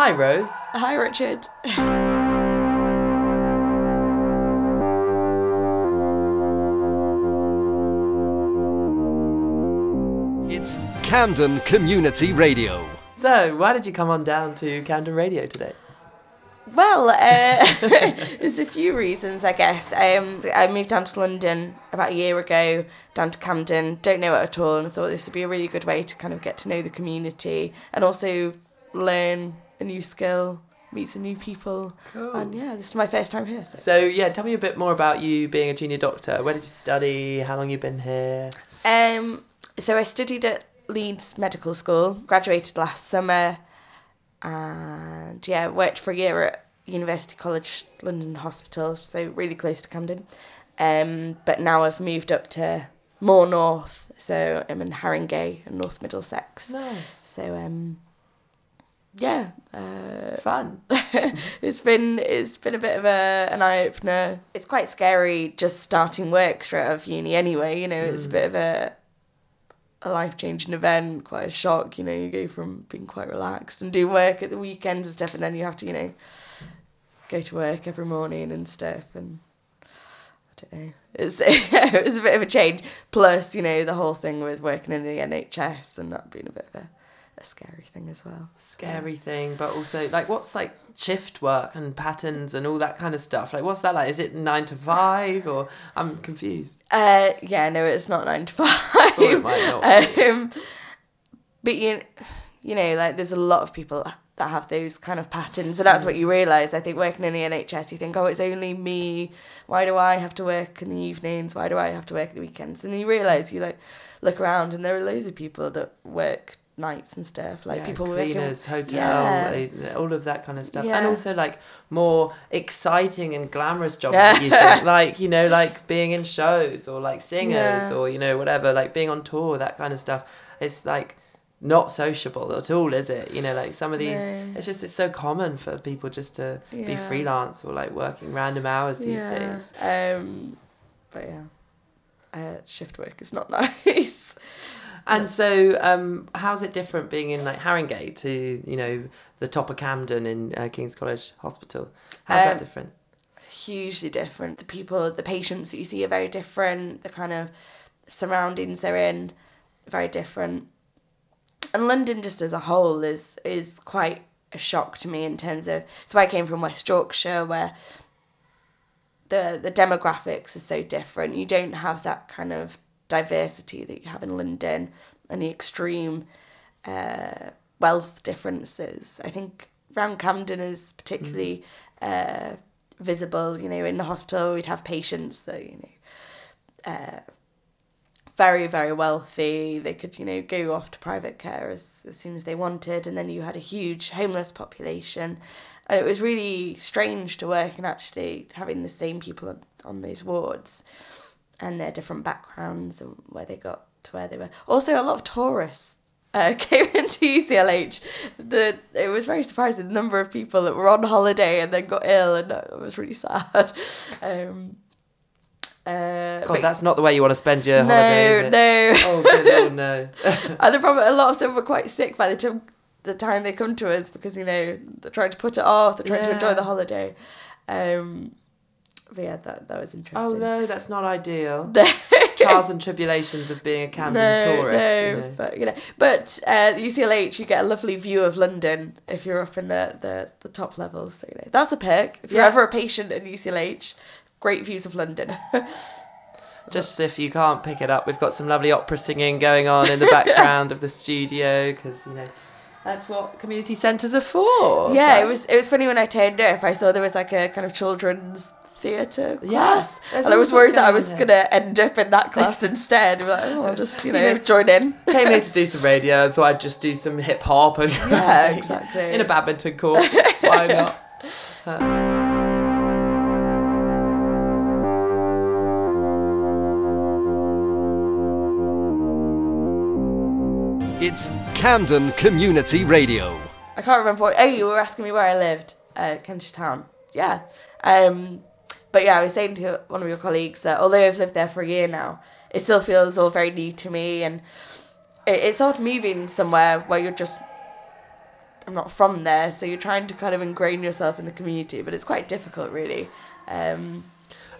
Hi, Rose. Hi, Richard. It's Camden Community Radio. So, why did you come on down to Camden Radio today? Well, uh, there's a few reasons, I guess. Um, I moved down to London about a year ago, down to Camden. Don't know it at all, and I thought this would be a really good way to kind of get to know the community and also learn a new skill, meet some new people. Cool. And yeah, this is my first time here. So. So, yeah, tell me a bit more about you being a junior doctor. Where did you study? How long you been here? Um, so I studied at Leeds Medical School, graduated last summer, and yeah, worked for a year at University College London Hospital, so really close to Camden. Um, but now I've moved up to more north, so I'm in Haringey and North Middlesex. Nice. So um, yeah, uh, Fun. it's been it's been a bit of a an eye opener. It's quite scary just starting work straight out of uni anyway. You know, it's a bit of a a life changing event, quite a shock. You know, you go from being quite relaxed and do work at the weekends and stuff, and then you have to you know go to work every morning and stuff and. I don't know. It's it was a bit of a change. Plus, you know, the whole thing with working in the NHS and that being a bit of a, a scary thing as well. Scary thing, but also, like, what's like shift work and patterns and all that kind of stuff? Like, what's that like? Is it nine to five or I'm confused? Uh, yeah, no, it's not nine to five. Thought it might not be. um, but you, you know, like there's a lot of people that have those kind of patterns, and that's what you realise. I think working in the NHS, you think, oh, it's only me. Why do I have to work in the evenings? Why do I have to work at the weekends? And you realise you like look around, and there are loads of people that work nights and stuff. Like yeah, people working- cleaners, hotel, Yeah. all of that kind of stuff, Yeah. and also like more exciting and glamorous jobs Yeah. that you think, like you know, like being in shows or like singers or you know whatever, like being on tour, that kind of stuff. It's like not sociable at all, is it? You know, like some of these, No. it's just it's so common for people just to be freelance or like working random hours these days. Um, but yeah, uh, shift work is not nice. And so, um, how's it different being in like Haringey to you know the top of Camden in uh, King's College Hospital? How's Um, that different? hugely different. The people, the patients that you see are very different. The kind of surroundings they're in, very different. And London, just as a whole, is is quite a shock to me in terms of. So I came from West Yorkshire, where the the demographics are so different. You don't have that kind of diversity that you have in London, and the extreme uh, wealth differences. I think around Camden is particularly uh, visible. You know, in the hospital, we'd have patients that you know, uh, very very wealthy. They could you know go off to private care as as soon as they wanted, and then you had a huge homeless population. And it was really strange to work and actually having the same people on, on those wards and their different backgrounds and where they got to where they were. Also, a lot of tourists uh, came into UCLH. The it was very surprising the number of people that were on holiday and then got ill, and it was really sad. Um, uh, God, but- that's not the way you want to spend your no, holiday, it? no. Oh, good lord, no. and the problem, a lot of them were quite sick by the time the time they come to us because you know they're trying to put it off, they're trying to enjoy the holiday. Um, but yeah, that that was oh no, that's not ideal. No. Trials and tribulations of being a Camden tourist. no, you know. but you know, but uh, the UCLH, you get a lovely view of London if you're up in the the, the top levels. So, you know, that's a perk. If you're Yeah. ever a patient in UCLH, great views of London. Just if you can't pick it up, we've got some lovely opera singing going on in the background of the studio because you know that's what community centres are for. yeah, But- it was it was funny when I turned up. I saw there was like a kind of children's theatre Yeah, class, there's and I was worried that I was gonna end up in that class instead. Like, oh, I'll just you know, know, join in. Came here to do some radio and thought I'd just do some hip hop and Yeah, exactly. in a badminton court. Why not? It's Camden Community Radio. I can't remember what. Oh, you were asking me where I lived, uh, Kentish Town. Yeah. Um, but yeah, I was saying to one of your colleagues that although I've lived there for a year now, it still feels all very new to me, and it, it's odd moving somewhere where you're just I'm not from there, so you're trying to kind of ingrain yourself in the community, but it's quite difficult, really. Um,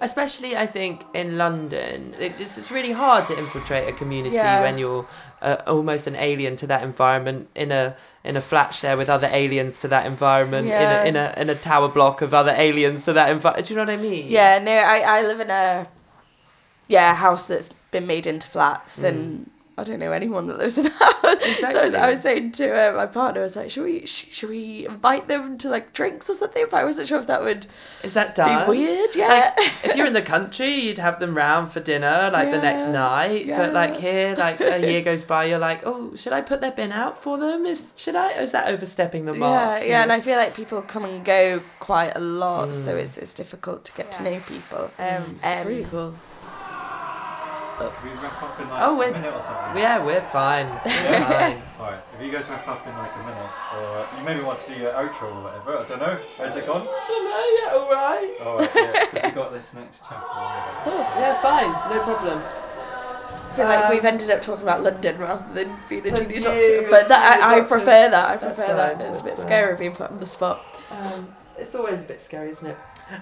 Especially, I think in London, it just, it's really hard to infiltrate a community Yeah. when you're uh, almost an alien to that environment in a in a flat share with other aliens to that environment Yeah. in a in a in a tower block of other aliens to that environment. Do you know what I mean? yeah, no, I, I live in a yeah house that's been made into flats, and I don't know anyone that lives in a house. So I was, I was saying to uh, my partner, I was like, should we sh- should we invite them to like drinks or something? But I wasn't sure if that would Is that be done? weird. Yeah. Like, if you're in the country, you'd have them round for dinner like the next Yeah, night. But like here, like a year goes by, you're like, oh, should I put their bin out for them? Is should I? Or is that overstepping the Yeah, mark? yeah, and I feel like people come and go quite a lot, so Mm. it's it's difficult to get to know people. Um, it's um, really cool. Can we wrap up in like Oh, a we're- minute or something? Yeah, we're fine. We're Yeah. fine. Alright, if you guys wrap up in like a minute, or you maybe want to do your outro or whatever, I don't know. Where's it gone? don't know. Yeah, all right. Alright, yeah, because you got this next chapter. Cool. Yeah, fine. No problem. I feel like we've Um, ended up talking about London rather than being a Than junior doctor. But that, I, I prefer that. I That's prefer that. fine, It's a bit fine. scary being put on the spot. Um, it's always a bit scary, isn't it?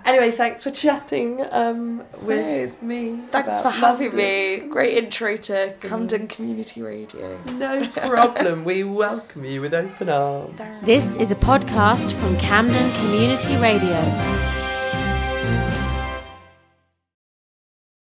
Anyway, thanks for chatting um, with me. Thanks for having London. me. Great intro to Camden Community Radio. No problem. we welcome you with open arms. This is a podcast from Camden Community Radio.